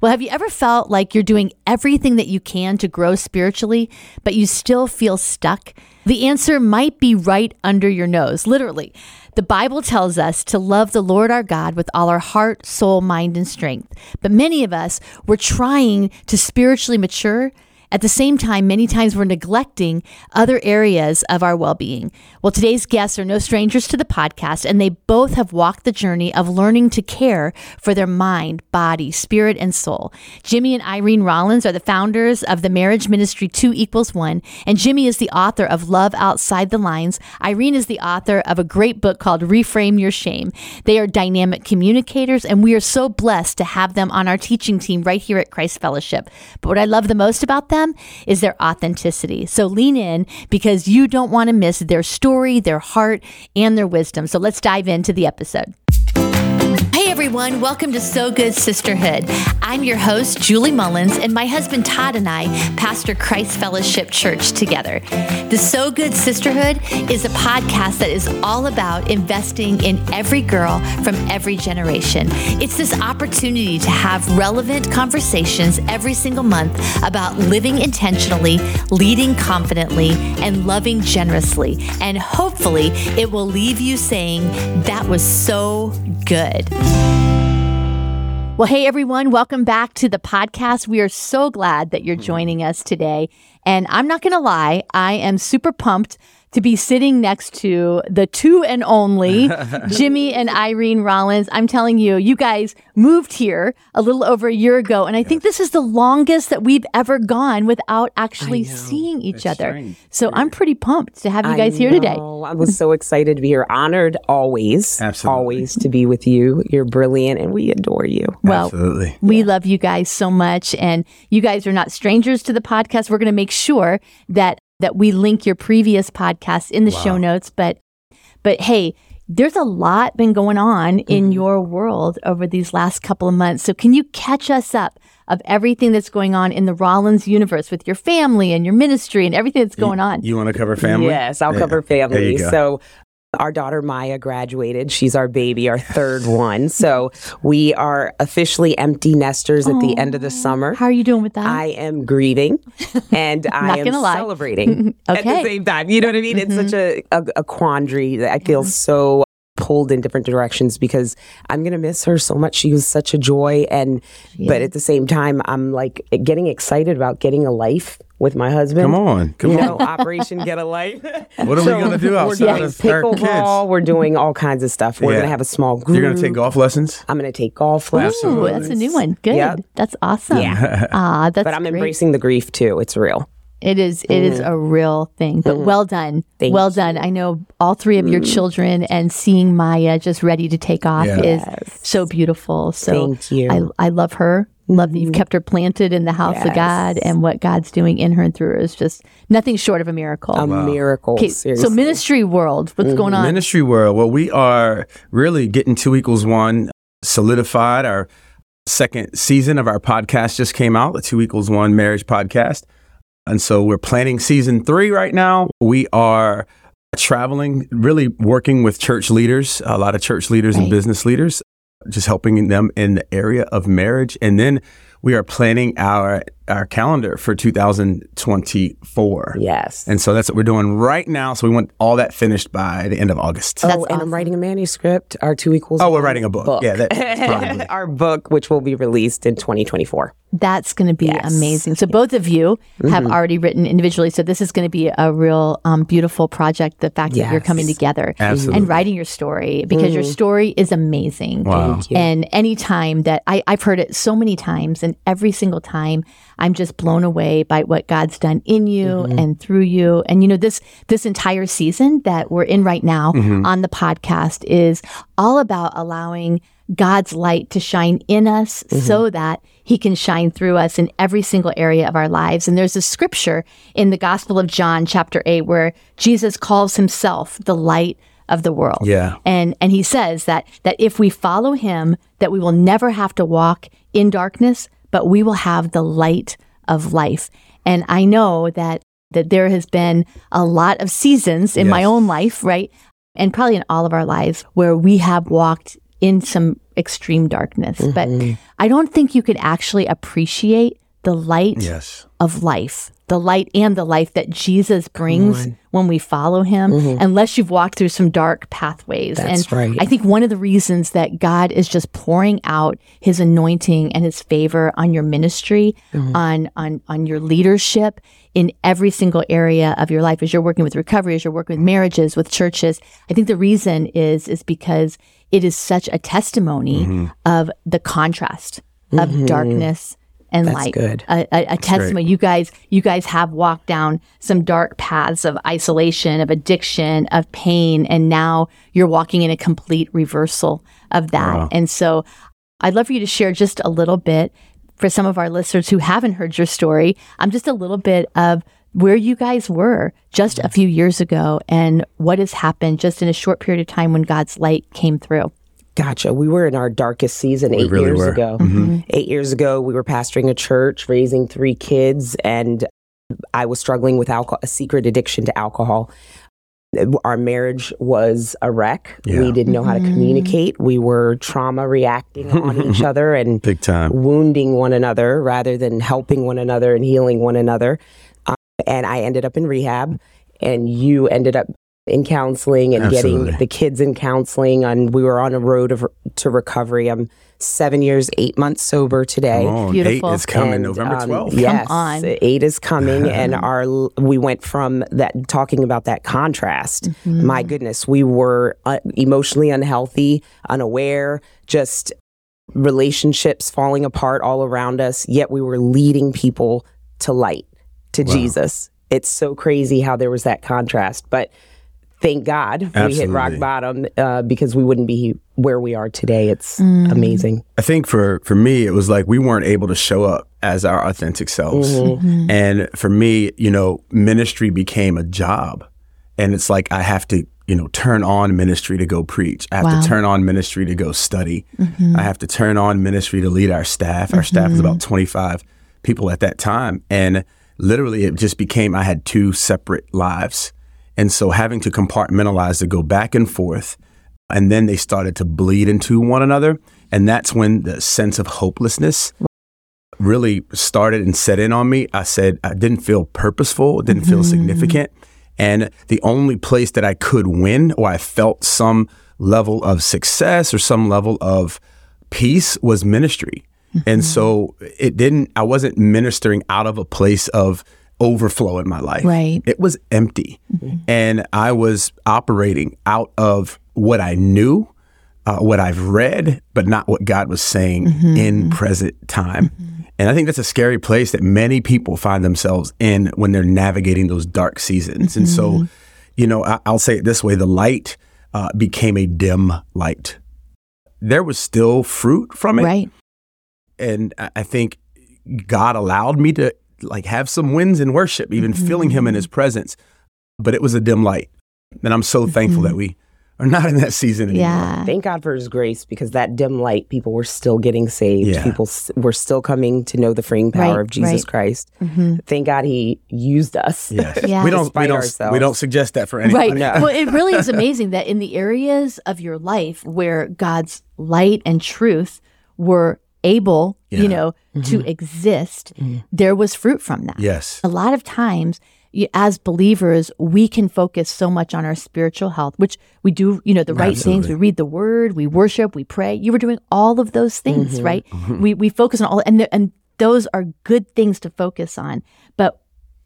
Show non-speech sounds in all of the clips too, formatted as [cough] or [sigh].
Well, have you ever felt like you're doing everything that you can to grow spiritually, but you still feel stuck? The answer might be right under your nose, literally. The Bible tells us to love the Lord our God with all our heart, soul, mind, and strength. But many of us, we're trying to spiritually mature at the same time, many times we're neglecting other areas of our well being. Well, today's guests are no strangers to the podcast, and they both have walked the journey of learning to care for their mind, body, spirit, and soul. Jimmy and Irene Rollins are the founders of the marriage ministry Two Equals One, and Jimmy is the author of Love Outside the Lines. Irene is the author of a great book called Reframe Your Shame. They are dynamic communicators, and we are so blessed to have them on our teaching team right here at Christ Fellowship. But what I love the most about them, them is their authenticity. So lean in because you don't want to miss their story, their heart, and their wisdom. So let's dive into the episode. Hey everyone, welcome to So Good Sisterhood. I'm your host, Julie Mullins, and my husband Todd and I pastor Christ Fellowship Church together. The So Good Sisterhood is a podcast that is all about investing in every girl from every generation. It's this opportunity to have relevant conversations every single month about living intentionally, leading confidently, and loving generously. And hopefully, it will leave you saying, That was so good. Well, hey everyone, welcome back to the podcast. We are so glad that you're mm-hmm. joining us today. And I'm not going to lie, I am super pumped to be sitting next to the two and only [laughs] Jimmy and Irene Rollins. I'm telling you, you guys moved here a little over a year ago, and I think this is the longest that we've ever gone without actually seeing each It's other. strange. So I'm pretty pumped to have you I guys here today. I was so excited to be here. Honored always, Absolutely. always to be with you. You're brilliant, and we adore you. Well, Absolutely. We love you guys so much, and you guys are not strangers to the podcast. We're going to make sure that that we link your previous podcast in the show notes. But but hey, there's a lot been going on in mm-hmm. your world over these last couple of months. So can you catch us up of everything that's going on in the Rollins universe with your family and your ministry and everything that's going on? You want to cover family? Yes, I'll Yeah. cover family. So, our daughter Maya graduated. She's our baby, our third one. So, we are officially empty nesters at the end of the summer. How are you doing with that? I am grieving and [laughs] I am celebrating [laughs] at Okay. Mm-hmm. the same time. You know what I mean? It's such a, a, a quandary that I feel so pulled in different directions because I'm going to miss her so much. She was such a joy. And, but at the same time, I'm like getting excited about getting a life with my husband. Come on. Come You on. know, Operation Get a Life. [laughs] What are we going to do We're outside doing of our pickleball. kids? We're doing all kinds of stuff. We're Yeah. going to have a small group. You're going to take golf lessons? I'm going to take golf Ooh, lessons. that's a new one. Good. Yep. That's awesome. Yeah. Ah, that's [laughs] But I'm great. embracing the grief too. It's real. It is. It is mm-hmm. a real thing. But mm-hmm. well done. Mm-hmm. Thank well done. I know all three of your mm. children, and seeing Maya just ready to take off Yeah. is so beautiful. So Thank you. I, I love her. Love that you've mm-hmm. kept her planted in the house of God, and what God's doing in her and through her is just nothing short of a miracle. A miracle. okay, seriously. so ministry world, what's going on? Ministry world. Well, we are really getting two equals one solidified. Our second season of our podcast just came out, the two equals one marriage podcast. And so we're planning season three right now. We are traveling, really working with church leaders, a lot of church leaders Right. and business leaders, just helping them in the area of marriage. And then we are planning our our calendar for 2024. yes. And so that's what we're doing right now. So we want all that finished by the end of August. oh, That's and awesome. I'm writing a manuscript. Our two equals. Oh, we're writing a book. Yeah, that- [laughs] probably- our book, which will be released in 2024. That's going to be Yes. amazing. So both of you have Mm-hmm. already written individually. So this is going to be a real um, beautiful project. The fact that you're coming together Absolutely. and writing your story because your story is amazing. Wow. Thank you. And anytime that I, I've heard it so many times, and every single time I'm just blown away by what God's done in you Mm-hmm. and through you. And you know, this this entire season that we're in right now Mm-hmm. on the podcast is all about allowing God's light to shine in us Mm-hmm. so that he can shine through us in every single area of our lives. And there's a scripture in the Gospel of John, chapter 8, where Jesus calls himself the light of the world. Yeah. And and he says that that if we follow him, that we will never have to walk in darkness, but we will have the light of life. And I know that that there has been a lot of seasons in my own life, right? And probably in all of our lives where we have walked in some extreme darkness. But mm-hmm. I don't think you can actually appreciate the light Yes. of life, the light and the life that Jesus brings when we follow him, mm-hmm. unless you've walked through some dark pathways. That's and right. I think one of the reasons that God is just pouring out his anointing and his favor on your ministry, mm-hmm. on on on your leadership in every single area of your life as you're working with recovery, as you're working with marriages, with churches. I think the reason is is because it is such a testimony mm-hmm. of the contrast of darkness and That's light. good. A, a, a testimony. You guys, you guys have walked down some dark paths of isolation, of addiction, of pain, and now you're walking in a complete reversal of that. Wow. And so, I'd love for you to share just a little bit for some of our listeners who haven't heard your story. I'm um, just a little bit of where you guys were just a few years ago and what has happened just in a short period of time when God's light came through. Gotcha. We were in our darkest season eight really years were. ago. Mm-hmm. Eight years ago, we were pastoring a church, raising three kids, and I was struggling with alcohol, a secret addiction to alcohol. Our marriage was a wreck. Yeah. We didn't know how to communicate. We were trauma reacting on [laughs] each other and Big time. wounding one another rather than helping one another and healing one another. Um, and I ended up in rehab, and you ended up in counseling and Absolutely. getting the kids in counseling. And we were on a road of, to recovery. I'm seven years, eight months sober today. Come on. Beautiful. Eight is coming And, November um, 12th. Yes, on. eight is coming, [laughs] and our we went from that talking about that contrast. My goodness, we were uh, emotionally unhealthy, unaware, just relationships falling apart all around us. Yet we were leading people to light, to Jesus. It's so crazy how there was that contrast, but. Thank God we hit rock bottom uh, because we wouldn't be where we are today. It's amazing. I think for for me, it was like we weren't able to show up as our authentic selves. Mm-hmm. And for me, you know, ministry became a job. And it's like I have to, you know, turn on ministry to go preach. I have Wow. to turn on ministry to go study. I have to turn on ministry to lead our staff. Our staff was about 25 people at that time. And literally it just became I had two separate lives. And so having to compartmentalize to go back and forth and then they started to bleed into one another and that's when the sense of hopelessness really started and set in on me. I said i didn't feel purposeful didn't feel mm-hmm. significant and the only place that i could win or i felt some level of success or some level of peace was ministry. And mm-hmm. so it didn't i wasn't ministering out of a place of overflow in my life. Right. it was empty. And i was operating out of what i knew uh, what i've read but not what god was saying in present time. And i think that's a scary place that many people find themselves in when they're navigating those dark seasons. And so you know I, i'll say it this way the light uh, became a dim light. There was still fruit from it. Right. and I I think God allowed me to like have some wins in worship, even feeling Him in His presence. But it was a dim light, and I'm so thankful that we are not in that season anymore. Yeah. Thank God for His grace because that dim light, people were still getting saved. Yeah. People s- were still coming to know the freeing power Right, of Jesus right. Christ. Mm-hmm. Thank God He used us. Yes. [laughs] Yeah. we don't. We don't. ourselves. We don't suggest that for anybody. Right. No. Well, it really is [laughs] amazing that in the areas of your life where God's light and truth were able, Yeah. you know, to mm-hmm. exist, mm-hmm. there was fruit from that. Yes. A lot of times, as believers, we can focus so much on our spiritual health, which we do, you know, the right things. We read the word, we worship, we pray. You were doing all of those things, mm-hmm. right? We, we focus on all, and, the, and those are good things to focus on. But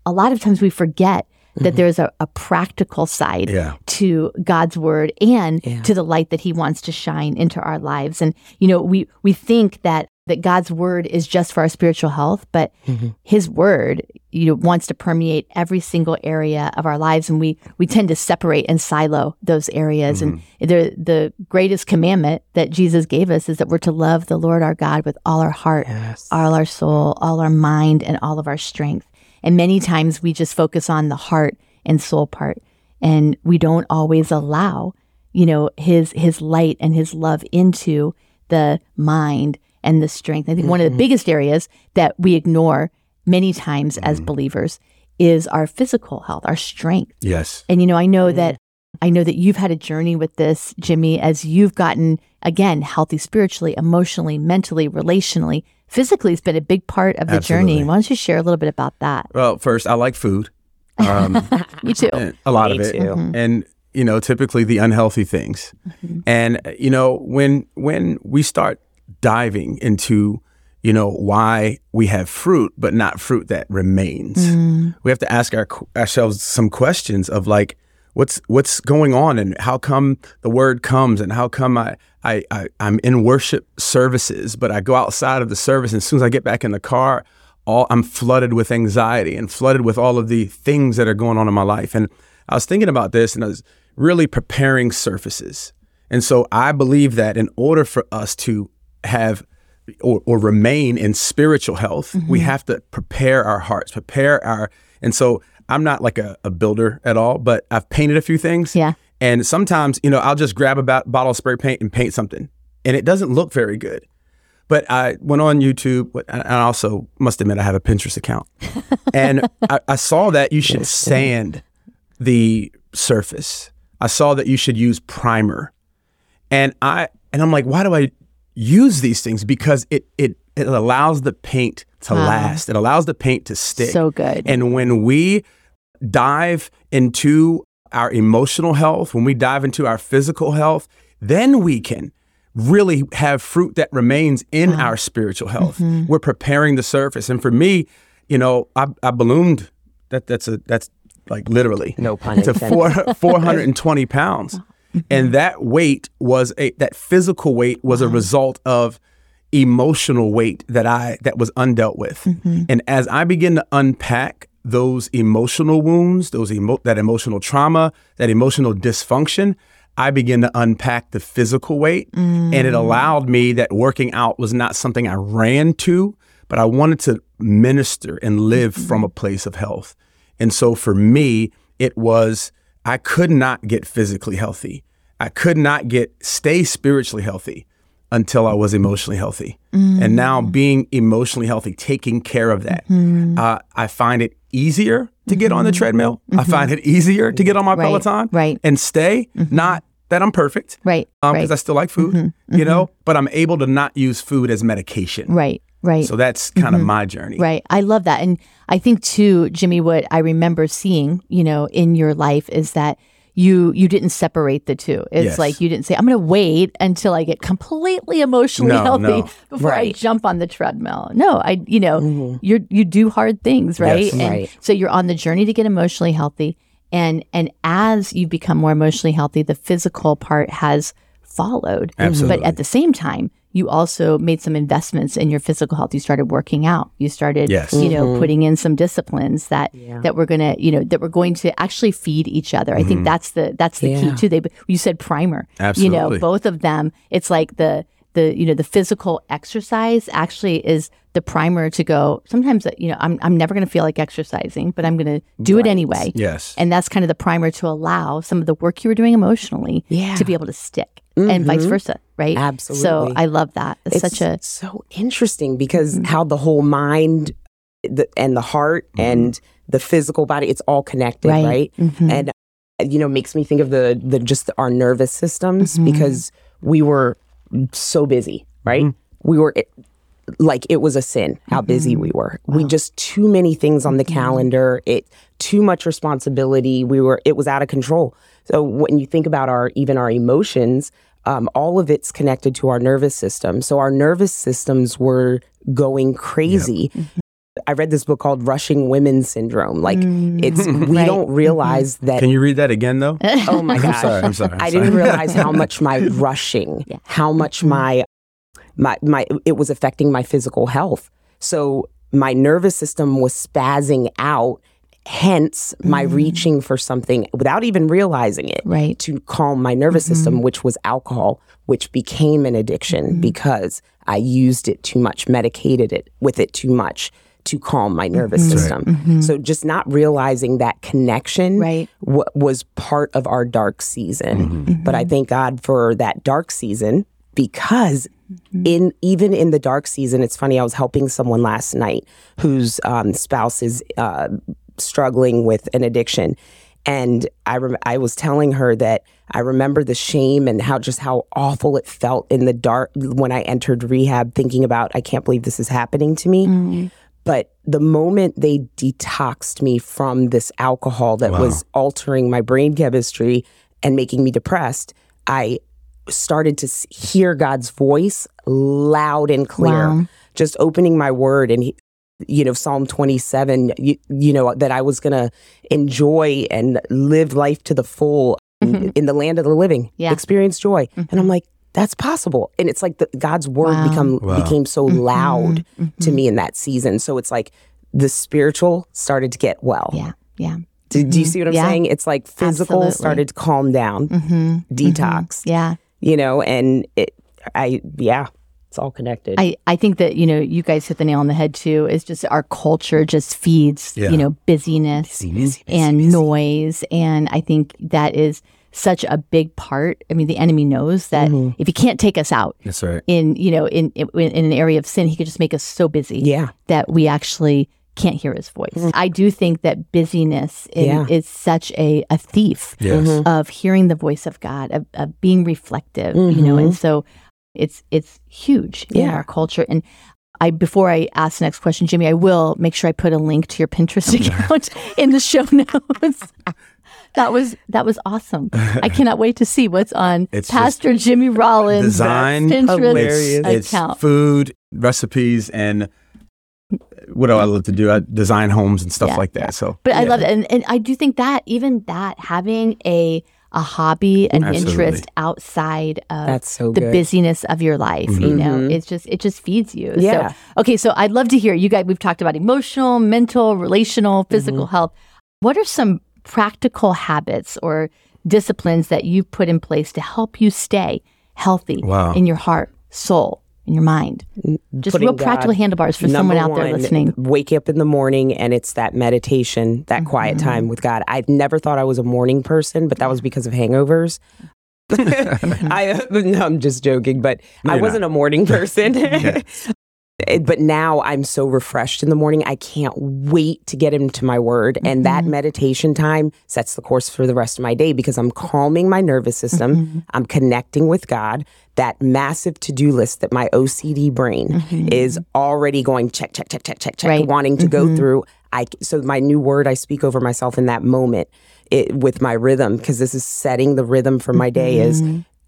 a lot of times we forget that there's a, a practical side Yeah. to God's word and to the light that he wants to shine into our lives. And you know, we we think that that God's word is just for our spiritual health, but mm-hmm. his word, you know, wants to permeate every single area of our lives and we we tend to separate and silo those areas and mm-hmm. the the greatest commandment that Jesus gave us is that we're to love the Lord our God with all our heart, Yes. all our soul, all our mind and all of our strength. And many times we just focus on the heart and soul part and we don't always allow, you know, his his light and his love into the mind and the strength. I think one of the mm-hmm. biggest areas that we ignore many times as mm-hmm. believers is our physical health, our strength. Yes. And you know, I know mm-hmm. that I know that you've had a journey with this, Jimmy, as you've gotten, again, healthy spiritually, emotionally, mentally, relationally. Physically, it's been a big part of the Absolutely. journey. Why don't you share a little bit about that? Well, first, I like food. Um, [laughs] You too. Eh, a lot Me of it, too. Mm-hmm. and you know, typically the unhealthy things. Mm-hmm. And you know, when when we start diving into you know why we have fruit but not fruit that remains, mm. we have to ask our, ourselves some questions of like. What's what's going on and how come the word comes and how come I, I, I I'm in worship services but I go outside of the service and as soon as I get back in the car all I'm flooded with anxiety and flooded with all of the things that are going on in my life. And I was thinking about this and I was really preparing surfaces. And so I believe that in order for us to have or, or remain in spiritual health, we mm-hmm. have to prepare our hearts, prepare our and so I'm not like a, a builder at all, but I've painted a few things. Yeah. And sometimes, you know, I'll just grab a bottle of spray paint and paint something. And it doesn't look very good. But I went on YouTube, and I also must admit I have a Pinterest account, [laughs] and I, I saw that you should sand the surface. I saw that you should use primer, and I and I'm like, why do I use these things? Because it it it allows the paint to last. It allows the paint to stick. So good. And when we dive into our emotional health, when we dive into our physical health, then we can really have fruit that remains in our spiritual health. Mm-hmm. We're preparing the surface. And for me, you know, I, I ballooned. That that's a that's like literally No pun to intended. four [laughs] four hundred and twenty pounds, mm-hmm. and that weight was a that physical weight was a result of emotional weight that I that was undealt with. Mm-hmm. And as I begin to unpack those emotional wounds, those emo- that emotional trauma, that emotional dysfunction, I begin to unpack the physical weight. And it mm. allowed me that working out was not something I ran to, but I wanted to minister and live from mm-hmm. a place of health. And so for me, it was I could not get physically healthy. I could not get stay spiritually healthy until I was emotionally healthy. And mm. now being emotionally healthy, taking care of that, mm-hmm. uh, I find it easier to get on the mm-hmm. treadmill. I mm-hmm. find it easier to get on my Right, Peloton right. and stay. Not that I'm perfect, Right. Um, because right. I still like food, you know, but I'm able to not use food as medication. right. Right. So that's kind of my journey. Right. I love that. And I think too, Jimmy, what I remember seeing, you know, in your life is that you you didn't separate the two. It's Yes. like you didn't say, I'm gonna wait until I get completely emotionally No, healthy no. [laughs] before I jump on the treadmill. No, I you know, mm-hmm. you you do hard things, right? Yes. And Right. so you're on the journey to get emotionally healthy. And and as you become more emotionally healthy, the physical part has followed. Absolutely. But at the same time, you also made some investments in your physical health. You started working out. You started, Yes. you know, mm-hmm. putting in some disciplines that that we're gonna, you know, that we're going to actually feed each other. I think mm-hmm. that's the that's the key too. They you said primer. You know, both of them. It's like the the you know the physical exercise actually is the primer to go. Sometimes you know I'm I'm never going to feel like exercising, but I'm going to do it anyway. Yes. And that's kind of the primer to allow some of the work you were doing emotionally Yeah. to be able to stick and vice versa, right? Absolutely so I love that. It's, it's such a so interesting because Mm-hmm. how the whole mind the, and the heart and the physical body it's all connected Right. right, Mhm. and uh, you know makes me think of the the just our nervous systems Mm-hmm. because we were so busy right we were it, like it was a sin how Mm-hmm. busy we were we just too many things on the mm-hmm. calendar it too much responsibility we were it was out of control so when you think about our even our emotions um, all of it's connected to our nervous system so our nervous systems were going crazy mm-hmm. I read this book called Rushing Women Syndrome. Like mm. it's [laughs] we Right. don't mm-hmm. realize that Can you read that again though? oh my [laughs] I'm gosh. sorry. I'm sorry. I'm I didn't realize how much my [laughs] rushing, how much my my my it was affecting my physical health. So my nervous system was spazzing out, hence my mm. reaching for something without even realizing it Right. to calm my nervous mm-hmm. system, which was alcohol, which became an addiction mm-hmm. because I used it too much, medicated it with it too much to calm my mm-hmm. nervous system. So just not realizing that connection Right. wa- was part of our dark season. But I thank God for that dark season because in even in the dark season, it's funny. I was helping someone last night whose um, spouse is uh, struggling with an addiction, And I rem- I was telling her that I remember the shame and how just how awful it felt in the dark when I entered rehab, thinking about I can't believe this is happening to me. Mm-hmm. But the moment they detoxed me from this alcohol that was altering my brain chemistry and making me depressed, I started to hear God's voice loud and clear. Wow. Just opening my word and he, you know Psalm 27 you, you know that I was going to enjoy and live life to the full in, in the land of the living. Mm-hmm. Yeah. Mm-hmm. Experience joy. And I'm like that's possible. And it's like the, God's word Wow. become Wow. became so Mm-hmm. loud to me in that season. So it's like the spiritual started to get well. Yeah. Yeah. Do, do you see what I'm Yeah. saying? It's like physical Absolutely. started to calm down, Mm-hmm. detox, Yeah. You know, and it, I, yeah, it's all connected. I, I think that, you know, you guys hit the nail on the head too. Is just our culture just feeds, Yeah. you know, busyness Busy, busy, busy, and busy. noise. And I think that is such a big part. I mean, the enemy knows that Mm-hmm. if he can't take us out That's right. in, you know, in, in in an area of sin, he could just make us so busy yeah. that we actually can't hear his voice. I do think that busyness in, Mm-hmm. Yeah. is such a, a thief Yes. of hearing the voice of God, of, of being reflective, you know, and so it's it's huge in our culture. And I before I ask the next question, Jimmy, I will make sure I put a link to your Pinterest [laughs] account [laughs] in the show [laughs] notes. That was that was awesome. I cannot wait to see what's on It's Pastor Jimmy Rollins' Design. Pinterest Hilarious. It's food, recipes, and what do I love to do? I design homes and stuff Yeah, like that. So, But I love it, and, and I do think that even that having a a hobby, an Absolutely. interest outside of That's so the good. busyness of your life, you mm-hmm. know, mm-hmm. it's just it just feeds you. Yeah. So, okay, so I'd love to hear you guys. We've talked about emotional, mental, relational, mm-hmm. physical health. What are some practical habits or disciplines that you've put in place to help you stay healthy Wow. in your heart, soul, in your mind? Just real practical God handlebars for someone out there one, listening. Wake up in the morning and it's that meditation, that quiet Mm-hmm. time with God. I never thought I was a morning person, but that was because of hangovers. [laughs] [laughs] I [laughs] no, I'm just joking, but No, I you're wasn't a morning person. Eh, Eh, but now I'm so refreshed in the morning. I can't wait to get into my word. And that mm-hmm. meditation time sets the course for the rest of my day because I'm calming my nervous system. Mm-hmm. I'm connecting with God. That massive to do list that my OCD brain mm-hmm. is already going check, check, check, check, check, check, Right. wanting to go through. I, so my new word I speak over myself in that moment it, with my rhythm because this is setting the rhythm for my day is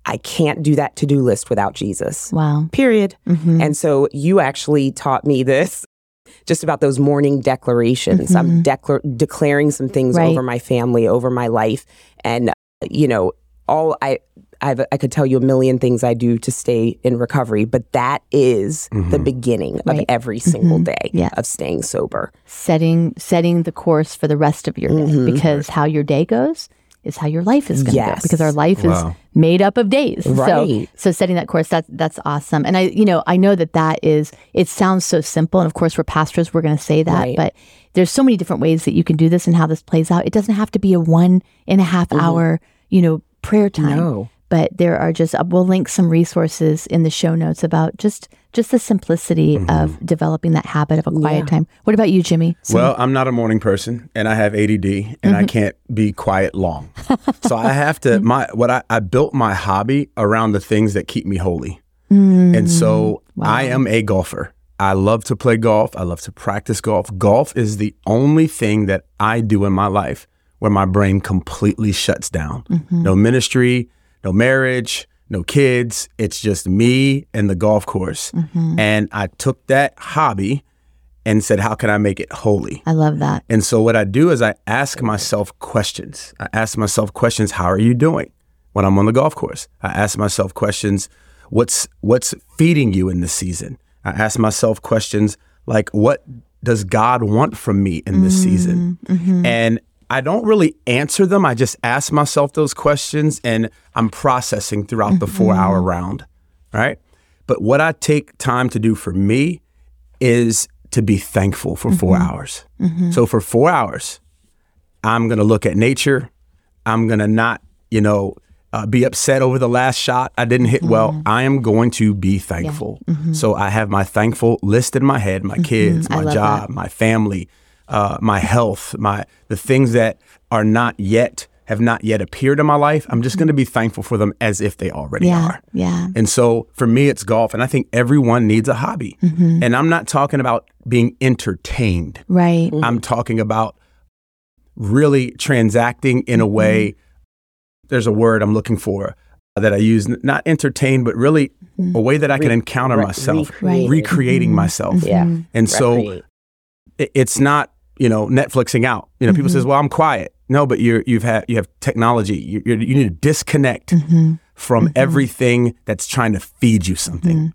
I can't do that to do list without Jesus Wow. period. Mm-hmm. And so you actually taught me this [laughs] just about those morning declarations. I'm declar- declaring some things Mm-hmm. Right. over my family, over my life. And, uh, you know, all I, I've, I could tell you a million things I do to stay in recovery, but that is the beginning of every single day Yeah. of staying sober. setting setting the course for the rest of your day Mm-hmm. because how your day goes is how your life is going to go because our life Wow. is made up of days so Right. so setting that course that's that's awesome and i you know i know that that is it sounds so simple and of course we're pastors we're going to say that Right. but there's so many different ways that you can do this and how this plays out it doesn't have to be a one and a half hour you know prayer time Mm-hmm. No. But there are just uh, we'll link some resources in the show notes about just just the simplicity of developing that habit of a quiet Mm-hmm. Yeah. time what about you jimmy Well, I'm not a morning person, and I have ADD, and Mm-hmm. I can't be quiet long. [laughs] so I have to. My what I, I built my hobby around the things that keep me holy, and so I am a golfer. I love to play golf. I love to practice golf. Golf is the only thing that I do in my life where my brain completely shuts down. No ministry, no marriage, no kids. It's just me and the golf course. Mm-hmm. And I took that hobby and said, How can I make it holy? I love that. And so what I do is I ask myself questions. I ask myself questions, how are you doing when I'm on the golf course? I ask myself questions, what's what's feeding you in this season? I ask myself questions like what does God want from me in this season? Mm-hmm. Mm-hmm. And I don't really answer them. I just ask myself those questions and I'm processing throughout the 4-hour round, right? But what I take time to do for me is to be thankful for four hours. So for four hours, I'm going to look at nature. I'm going to not, you know, uh, be upset over the last shot I didn't hit well. I am going to be thankful. So I have my thankful list in my head, my kids, my job, my family, uh, my health, my the things that are not yet have not yet appeared in my life. I'm just going to be thankful for them as if they already Yeah. are. Yeah. And so for me, it's golf, and I think everyone needs a hobby. Mm-hmm. And I'm not talking about being entertained. Right. I'm talking about really transacting in a way. There's a word I'm looking for that I use, not entertained, but really a way that I can encounter re- myself, recreate. recreating myself. Yeah. And so Recreate. it's not you know Netflixing out. You know, people says, mm-hmm. "Well, I'm quiet." No, but you're you've had you have technology. You you're, you need to disconnect mm-hmm. from mm-hmm. everything that's trying to feed you something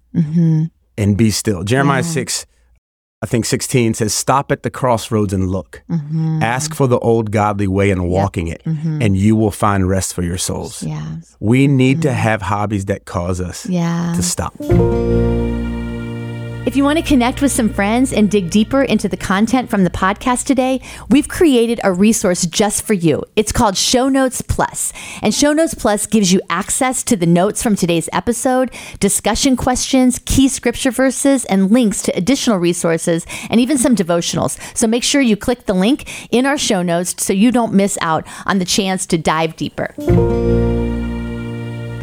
and be still. Jeremiah six, I think sixteen says, "Stop at the crossroads and look. Ask for the old godly way and walking it, and you will find rest for your souls." Yeah. We need to have hobbies that cause us Yeah. to stop. If you want to connect with some friends and dig deeper into the content from the podcast today, we've created a resource just for you. It's called Show Notes Plus. And Show Notes Plus gives you access to the notes from today's episode, discussion questions, key scripture verses, and links to additional resources and even some devotionals. So make sure you click the link in our show notes so you don't miss out on the chance to dive deeper.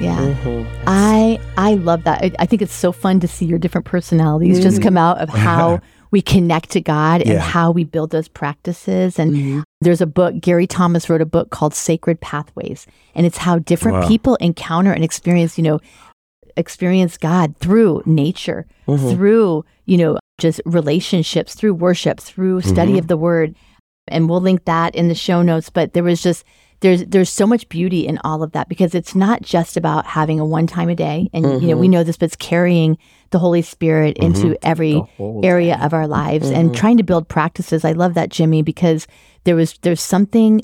Yeah. Mm-hmm. I I love that. I, I think it's so fun to see your different personalities just mm-hmm. come out of how [laughs] we connect to God and Yeah. how we build those practices. And mm-hmm. there's a book, Gary Thomas wrote a book called Sacred Pathways. And it's how different Wow. people encounter and experience, you know, experience God through nature, through, you know, just relationships, through worship, through study of the word. And we'll link that in the show notes. But there was just there's there's so much beauty in all of that because it's not just about having a one time a day. And you know, we know this, but it's carrying the Holy Spirit into every area of our lives and trying to build practices. I love that, Jimmy, because there was there's something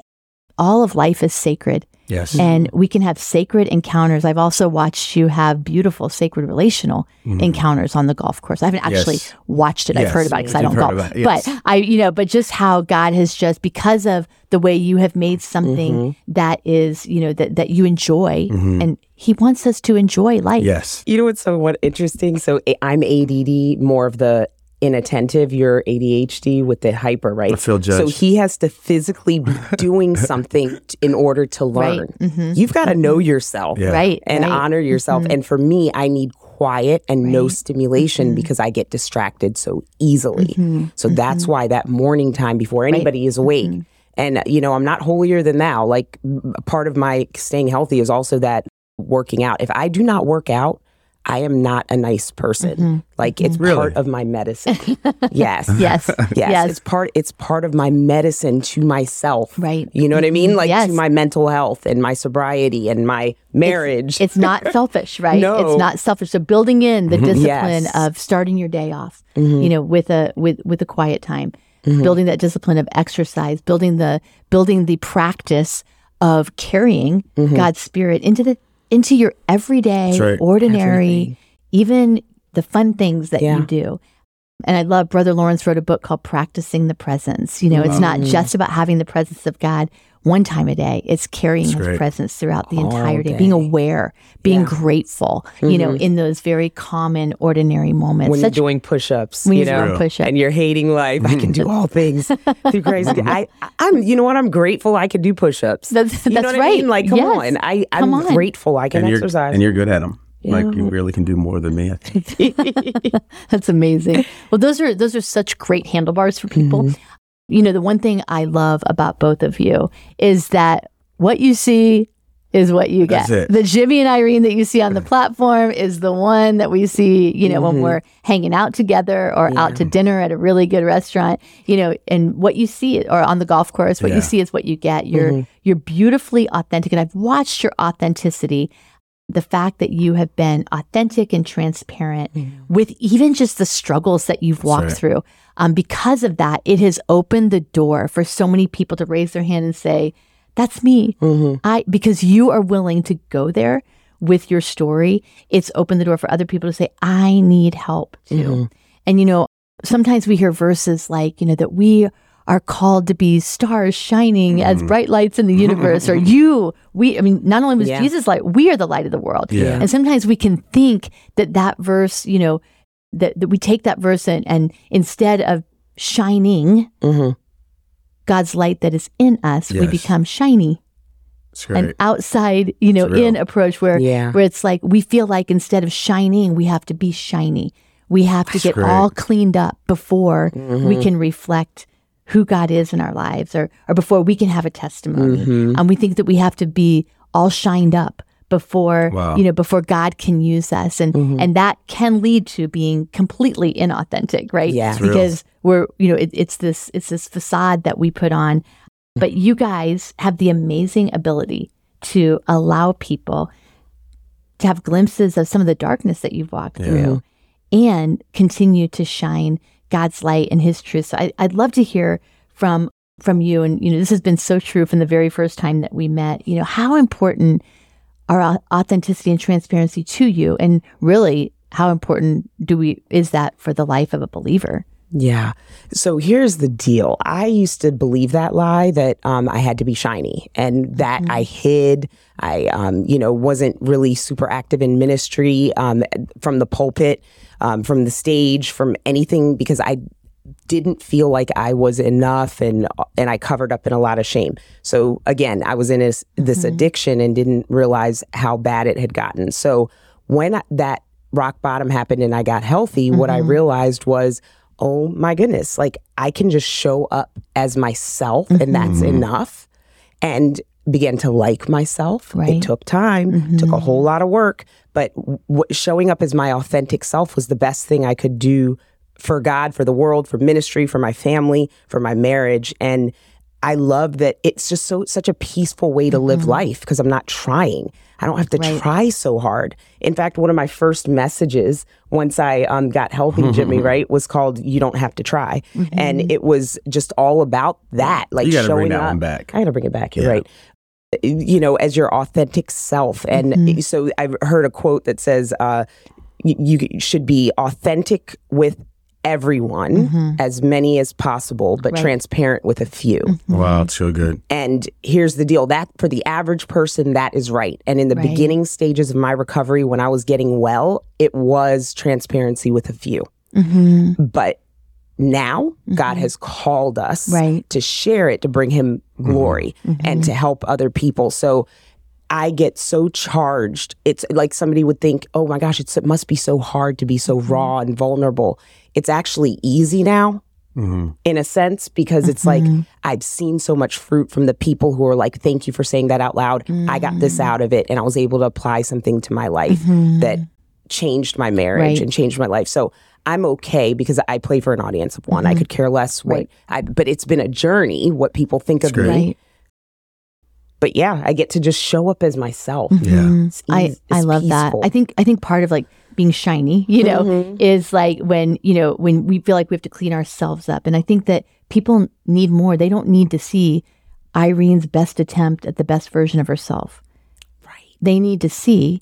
all of life is sacred Yes. and we can have sacred encounters. I've also watched you have beautiful sacred relational encounters on the golf course. I haven't actually Mm-hmm. Yes. watched it. I've heard about it because I don't heard golf. about it, yes. But I, you know, but just how God has just because of the way you have made something Mm-hmm. that is, you know, that that you enjoy, and He wants us to enjoy life. yes. You know what's so what interesting? So I'm ADD, more of the inattentive. You're ADHD with the hyper, right? I feel So he has to physically be [laughs] doing something t- in order to Right. learn. Mhm. You've got to mm-hmm. know yourself Yeah. Right. and right. honor yourself. Mm-hmm. And for me, I need quiet and no stimulation mm-hmm. because I get distracted so easily. So that's why that morning time before anybody is awake. And you know, I'm not holier than thou. Like part of my staying healthy is also that working out. If I do not work out, I am not a nice person. Mm-hmm. Like it's Really? part of my medicine. [laughs] yes. Yes. Yes, yes. it's part it's part of my medicine to myself. Right. You know what I mean? Mm-hmm. Like Yes. to my mental health and my sobriety and my marriage. It's not [laughs] selfish, right? No. It's not selfish. So building in the discipline Yes. Mm-hmm. of starting your day off, you know, with a with with a quiet time, building that discipline of exercise, building the building the practice of carrying Mm-hmm. God's spirit into the into your everyday, right. ordinary, even the fun things that Yeah. you do. And I love Brother Lawrence wrote a book called Practicing the Presence. You know, it's not Mm. just about having the presence of God one time a day. It's carrying That's his great. presence throughout the All entire day, being day. Mm-hmm. aware, being grateful, you know, in those very common, ordinary moments. when Such you're doing push-ups, when you know, push-ups. and you're hating life, I can do [laughs] all things through Christ. I, I'm, you know what? I'm grateful I can do push-ups. That's- you know that's what I mean? right. Like, come Yes. on, I, I'm Come on. grateful I can and exercise. and you're good at them. Like you really can do more than me. I [laughs] think. That's amazing. Well, those are those are such great handlebars for people. Mm-hmm. You know, the one thing I love about both of you is that what you see is what you get. The Jimmy and Irene that you see on the [laughs] platform is the one that we see, you know, Mm-hmm. when we're hanging out together or out to dinner at a really good restaurant, you know, and what you see or on the golf course, what Yeah. you see is what you get. You're Mm-hmm. you're beautifully authentic and I've watched your authenticity the fact that you have been authentic and transparent mm-hmm. with even just the struggles that you've walked right. through. Um, because of that, it has opened the door for so many people to raise their hand and say, "That's me." Mm-hmm. I because you are willing to go there with your story. It's opened the door for other people to say, "I need help too." Mm-hmm. And you know, sometimes we hear verses like, you know, that we are called to be stars shining as bright lights in the universe or [laughs] you we i mean not only was Yeah. jesus light we are the light of the world Yeah. and sometimes we can think that that verse you know that, that we take that verse and, and instead of shining Mhm. God's light that is in us, we become shiny. It's An outside, you know, in approach where Yeah. where it's like we feel like instead of shining, we have to be shiny. We have to That's get great. all cleaned up before Mm-hmm. we can reflect who God is in our lives or or before we can have a testimony. Mm-hmm. And we think that we have to be all shined up before Wow. you know before God can use us and Mm-hmm. and that can lead to being completely inauthentic, right? Yeah. Because we're you know it, it's this it's this facade that we put on. But you guys have the amazing ability to allow people to have glimpses of some of the darkness that you've walked through and continue to shine God's light and his truth. So I, I'd love to hear from from you and you know this has been so true from the very first time that we met. You know, how important are authenticity and transparency to you and really how important do we is that for the life of a believer? Yeah. So here's the deal. I used to believe that lie that um, I had to be shiny and that I hid. I, um, you know, wasn't really super active in ministry um, from the pulpit, um, from the stage, from anything because I didn't feel like I was enough and and I covered up in a lot of shame. So again, I was in this, this addiction and didn't realize how bad it had gotten. So when I, that rock bottom happened and I got healthy, what I mm-hmm. realized was, oh my goodness, like I can just show up as myself and that's mm-hmm. enough. And began to like myself. Right. It took time, mm-hmm. took a whole lot of work, but w- showing up as my authentic self was the best thing I could do for God, for the world, for ministry, for my family, for my marriage. And I love that it's just so such a peaceful way to live mm-hmm. life because I'm not trying. I don't have to Right. try so hard. In fact, one of my first messages once I um, got healthy, Jimmy, [laughs] right, was called "You Don't Have to Try," and mm-hmm. it was just all about that, like You gotta showing bring that up. one back. I got to bring it back. You're Yeah. right. You know, as your authentic self, and Mm-hmm. so I've heard a quote that says, uh, y- "You should be authentic with." Everyone, as many as possible, but Mm-hmm. Right. transparent with a few. Wow, it's so good. And here's the deal that for the average person, that is right. And in the Right. beginning stages of my recovery, when I was getting well, it was transparency with a few. Mm-hmm. But now God mm-hmm. has called us Right. to share it, to bring Him mm-hmm. glory mm-hmm. and to help other people. So I get so charged. It's like somebody would think, oh my gosh, it's, it must be so hard to be so raw and vulnerable. It's actually easy now in a sense because it's like I've seen so much fruit from the people who are like, thank you for saying that out loud. I got this out of it and I was able to apply something to my life that changed my marriage Right. and changed my life. So I'm okay because I play for an audience of one. I could care less what Right. I but it's been a journey what people think of great. me. Right. But yeah, I get to just show up as myself. Yeah. It's I, eas- I it's love that. I think I think part of like being shiny, you know, Mm-hmm. is like when, you know, when we feel like we have to clean ourselves up. And I think that people need more. They don't need to see Irene's best attempt at the best version of herself. Right. They need to see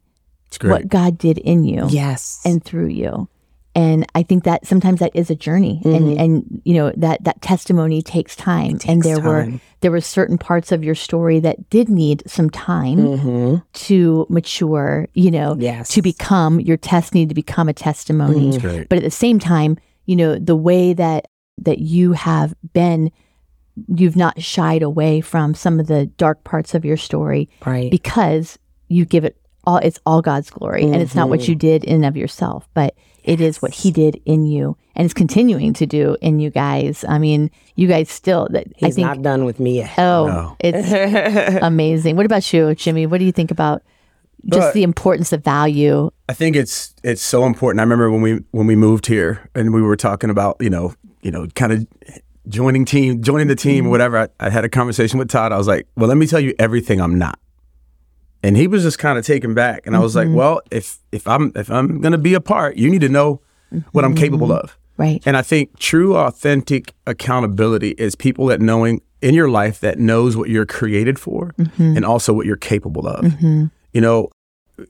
what God did in you Yes. and through you. And I think that sometimes that is a journey, and and you know that that testimony takes time. and Mm-hmm. takes there were there were certain parts of your story that did need some time Mm-hmm. to mature. You know, Yes. to become your test needed to become a testimony. Mm-hmm. great. But at the same time, you know the way that that you have been, you've not shied away from some of the dark parts of your story right. because you give it all it's all God's glory and it's not what you did in and of yourself but it is what he did in you and is continuing to do in you guys i mean you guys still that i He's think not done with me yet. oh No. it's [laughs] amazing what about you jimmy what do you think about just But- the importance of value I think it's it's so important. I remember when we when we moved here and we were talking about you know you know kind of joining team joining the team mm-hmm. whatever. I, I had a conversation with Todd. I was like, well, let me tell you everything I'm not. And he was just kind of taken back, and I was like, mm-hmm. well, if if I'm if I'm gonna be a part, you need to know what I'm capable mm-hmm. of. right And I think true, authentic accountability is people that knowing in your life that knows what you're created for mm-hmm. and also what you're capable of. You know,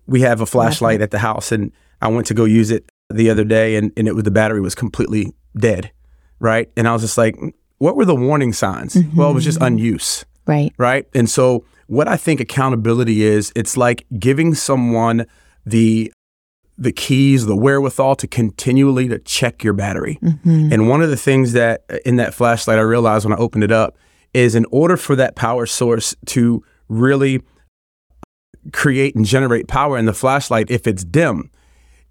we have a flashlight at the house, and I went to go use it the other day, and, and it was the battery was completely dead, right? And I was just like, what were the warning signs? Well, it was just unuse right right? And so, what I think accountability is, it's like giving someone the the keys, the wherewithal to continually to check your battery. Mm-hmm. And one of the things that in that flashlight I realized when I opened it up is in order for that power source to really create and generate power in the flashlight, if it's dim,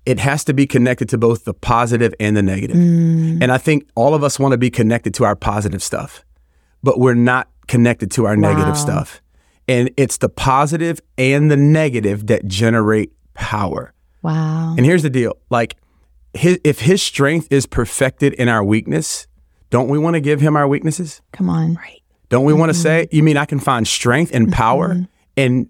it has to be connected to both the positive and the negative. Mm. And I think all of us want to be connected to our positive stuff, but we're not connected to our negative stuff. And it's the positive and the negative that generate power. Wow. And here's the deal like, his, if his strength is perfected in our weakness, don't we want to give him our weaknesses? Come on. Right. Don't we want to mm-hmm. say, you mean I can find strength and power mm-hmm. in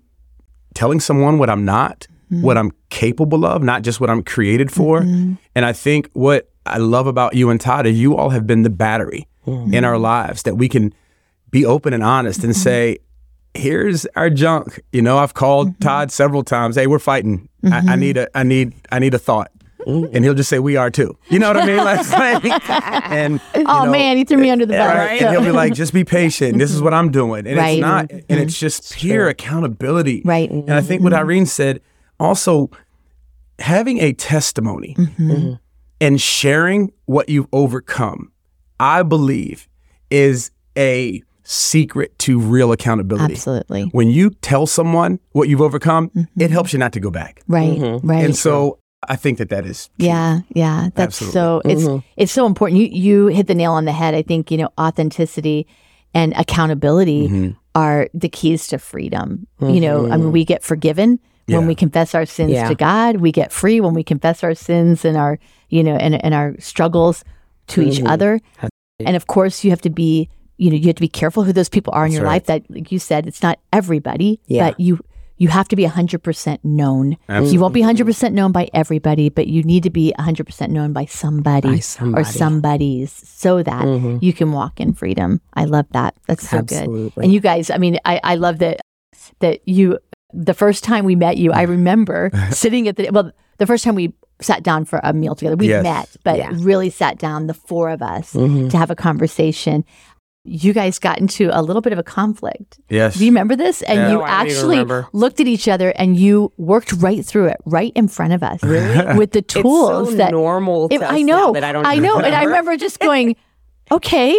telling someone what I'm not, mm-hmm. what I'm capable of, not just what I'm created for? And I think what I love about you and Todd is you all have been the battery in our lives that we can be open and honest and say, here's our junk. You know, I've called mm-hmm. Todd several times. Hey, we're fighting. I, I mm-hmm. need a I need I need a thought. And he'll just say, "We are too." You know what I mean? [laughs] Like, like- and [laughs] oh, you Oh know, man, you threw me under the bus. Right. And he'll be like, just be patient. This is mm-hmm. what I'm doing. And Right. it's not, and it's just pure accountability. Right. And I think what Irene said also having a testimony and sharing what you've overcome, I believe, is a secret to real accountability. Absolutely. When you tell someone what you've overcome, it mm-hmm. helps you not to go back. Right. Mm-hmm. Right. And so I think that that is Yeah, yeah, that's Absolutely. so it's mm-hmm. it's so important. You you hit the nail on the head. I think you know authenticity and accountability Mm-hmm. are the keys to freedom. You know, I mean, we get forgiven when we confess our sins Yeah. to God. We get free when we confess our sins and our you know and and our struggles to each other. And of course, you have to be you know you have to be careful who those people are in your right. life. That like you said, it's not everybody, Yeah. but you. You have to be 100% known. Absolutely. You won't be 100% known by everybody, but you need to be 100% known by somebody, By or somebody. somebody's so that mm-hmm. you can walk in freedom. I love that. That's so good. Absolutely. And you guys, I mean, I, I love that that you the first time we met you, I remember [laughs] sitting at the well, the first time we sat down for a meal together. We Yes. met, but Yeah. really sat down, the four of us, mm-hmm. to have a conversation. You guys got into a little bit of a conflict. yes. Do you remember this? And Yeah. you No, I don't even actually looked at each other and you worked right through it, right in front of us, [laughs] with the tools it's so that normal. To If- us I now know, that I don't. I know, and I remember. remember just going, "Okay,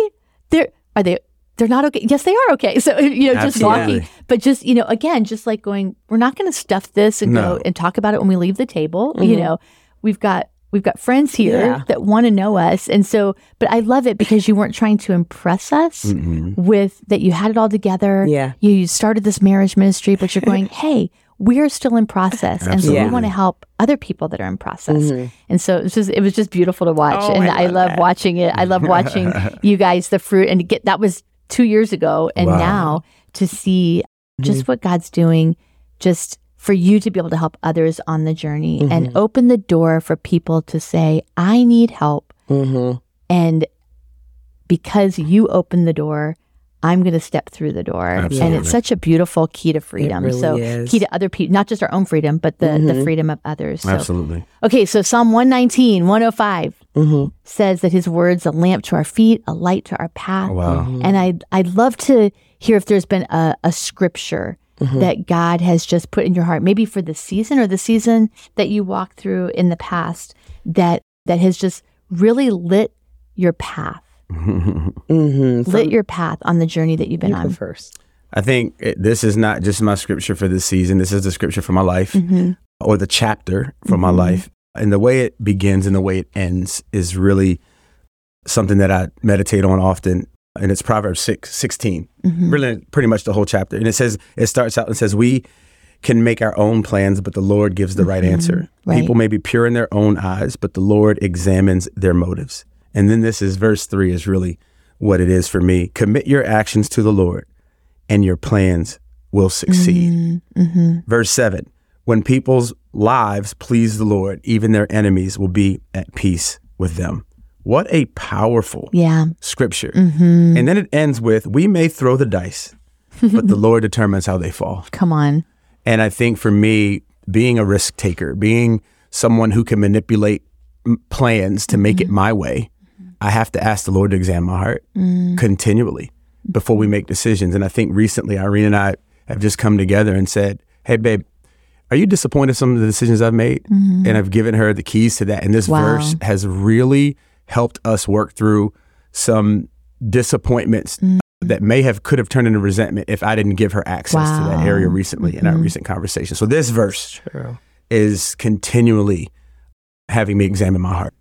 they're are they? They're not okay. Yes, they are okay." So [laughs] you know, just Absolutely. walking, but just you know, again, just like going, we're not going to stuff this and No. go and talk about it when we leave the table. You mm-hmm. know, we've got we've got friends here Yeah. that want to know us, and so. But I love it because you weren't trying to impress us mm-hmm. with that. You had it all together. Yeah. you, you started this marriage ministry, but you're going, [laughs] hey. We're still in process, and so we want to help other people that are in process. Mm-hmm. And so it was just it was just beautiful to watch, Oh, and I I, love love watching it. I love watching [laughs] you guys the fruit, and get that was two years ago, and Wow. now to see just mm-hmm. what God's doing, just for you to be able to help others on the journey and open the door for people to say, "I need help," Mhm. and because you opened the door. I'm going to step through the door. And it's such a beautiful key to freedom. really so, is. key to other people, not just our own freedom, but the, the freedom of others. So, Absolutely. Okay, so Psalm 119, 105 Mhm. says that his words a lamp to our feet, a light to our path. Wow. And I'd, I'd love to hear if there's been a, a scripture that God has just put in your heart, maybe for the season or the season that you walked through in the past that that has just really lit your path, Mhm. lit your path on the journey that you've been You on. first. I think it, this is not just my scripture for this season. This is the scripture for my life Mm-hmm. or the chapter for my life. And the way it begins and the way it ends is really something that I meditate on often. And it's Proverbs 6, 16, Mm-hmm. really pretty much the whole chapter. And it says, it starts out and says, We can make our own plans, but the Lord gives the right answer. Mm-hmm. Right. People may be pure in their own eyes, but the Lord examines their motives. And then this is verse three is really what it is for me. Commit your actions to the Lord, and your plans will succeed. Mm-hmm. Verse 7 When people's lives please the Lord, even their enemies will be at peace with them. What a powerful Yeah. scripture. Mm-hmm. And then it ends with We may throw the dice, but the [laughs] Lord determines how they fall. Come on. And I think for me, being a risk taker, being someone who can manipulate m- plans to make it mm-hmm. my way, I have to ask the Lord to examine my heart mm. continually before we make decisions. And I think recently, Irene and I have just come together and said, Hey, babe, are you disappointed in some of the decisions I've made? Mm-hmm. And I've given her the keys to that. And this Wow. verse has really helped us work through some disappointments that may have could have turned into resentment if I didn't give her access wow. to that area recently mm-hmm. in our mm-hmm. recent conversation. So this verse is continually having me examine my heart.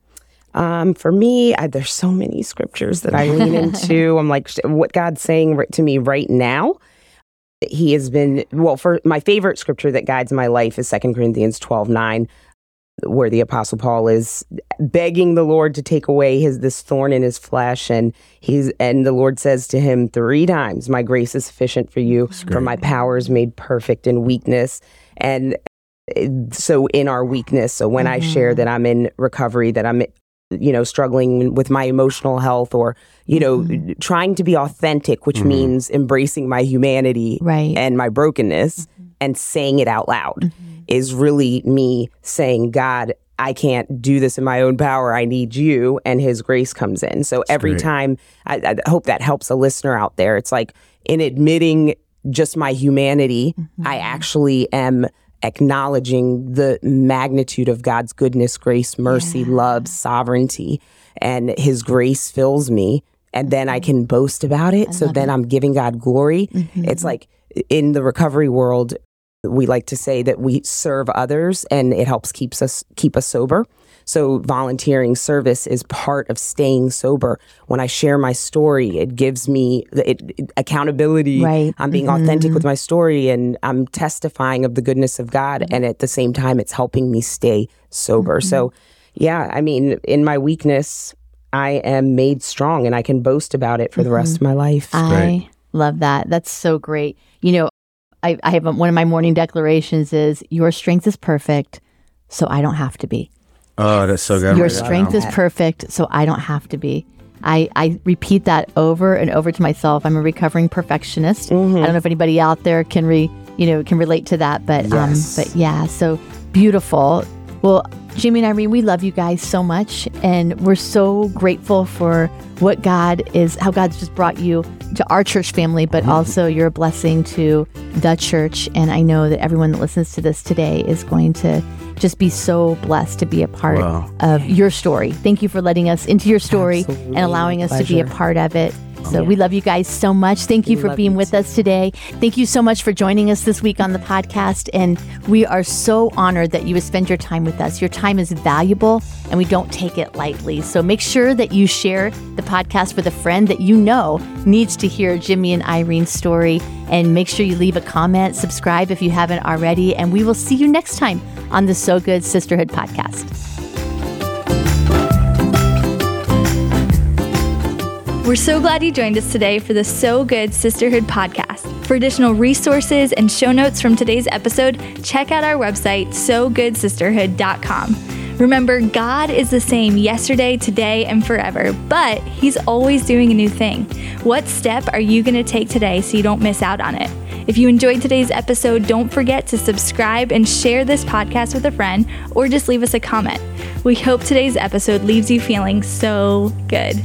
Um, for me, I, there's so many scriptures that I lean [laughs] into. I'm like, what God's saying to me right now. He has been well. For my favorite scripture that guides my life is Second Corinthians 12, 9 where the apostle paul is begging the lord to take away his this thorn in his flesh and he's and the lord says to him three times my grace is sufficient for you for my power is made perfect in weakness and eh, so in our weakness so when mm-hmm. i share that i'm in recovery that i'm you know struggling with my emotional health or you know mm-hmm. trying to be authentic which mm-hmm. means embracing my humanity right. and my brokenness mm-hmm. and saying it out loud mm-hmm is really me saying, God, I can't do this in my own power. I need you. And his grace comes in. So That's every great. time, I, I, hope that helps a listener out there. It's like in admitting just my humanity, mm-hmm. I actually am acknowledging the magnitude of God's goodness, grace, mercy, yeah. love, sovereignty. And his grace fills me. And then I can boast about it. I so then it. I'm giving God glory. Mm-hmm. It's like in the recovery world, we like to say that we serve others and it helps keeps us keep us sober. So volunteering service is part of staying sober. When I share my story, it gives me it, it, accountability. Right. I'm being mm-hmm. authentic with my story and I'm testifying of the goodness of God. And at the same time, it's helping me stay sober. Mm-hmm. So, yeah, I mean, in my weakness, I am made strong and I can boast about it for mm-hmm. the rest of my life. I love that. That's so great. You know, I, I have a, one of my morning declarations is your strength is perfect, so I don't have to be. Oh, that's so good. Your strength is perfect, so I don't have to be. I, I repeat that over and over to myself. I'm a recovering perfectionist. Mm-hmm. I don't know if anybody out there can re you know can relate to that, but yes. um, but yeah, so beautiful. Well, Jimmy and Irene, we love you guys so much, and we're so grateful for what God is, how God's just brought you to our church family, but mm-hmm. also you're a blessing to the church. And I know that everyone that listens to this today is going to just be so blessed to be a part wow. of your story. Thank you for letting us into your story Absolutely. and allowing us Pleasure. to be a part of it. So yeah. we love you guys so much. Thank you we for being with us today. Thank you so much for joining us this week on the podcast. And we are so honored that you would spend your time with us. Your time is valuable and we don't take it lightly. So make sure that you share the podcast with a friend that you know needs to hear Jimmy and Irene's story. And make sure you leave a comment, subscribe if you haven't already. And we will see you next time on the So Good Sisterhood podcast. We're so glad you joined us today for the So Good Sisterhood podcast. For additional resources and show notes from today's episode, check out our website, sogoodsisterhood.com. Remember, God is the same yesterday, today, and forever, but He's always doing a new thing. What step are you going to take today so you don't miss out on it? If you enjoyed today's episode, don't forget to subscribe and share this podcast with a friend or just leave us a comment. We hope today's episode leaves you feeling so good.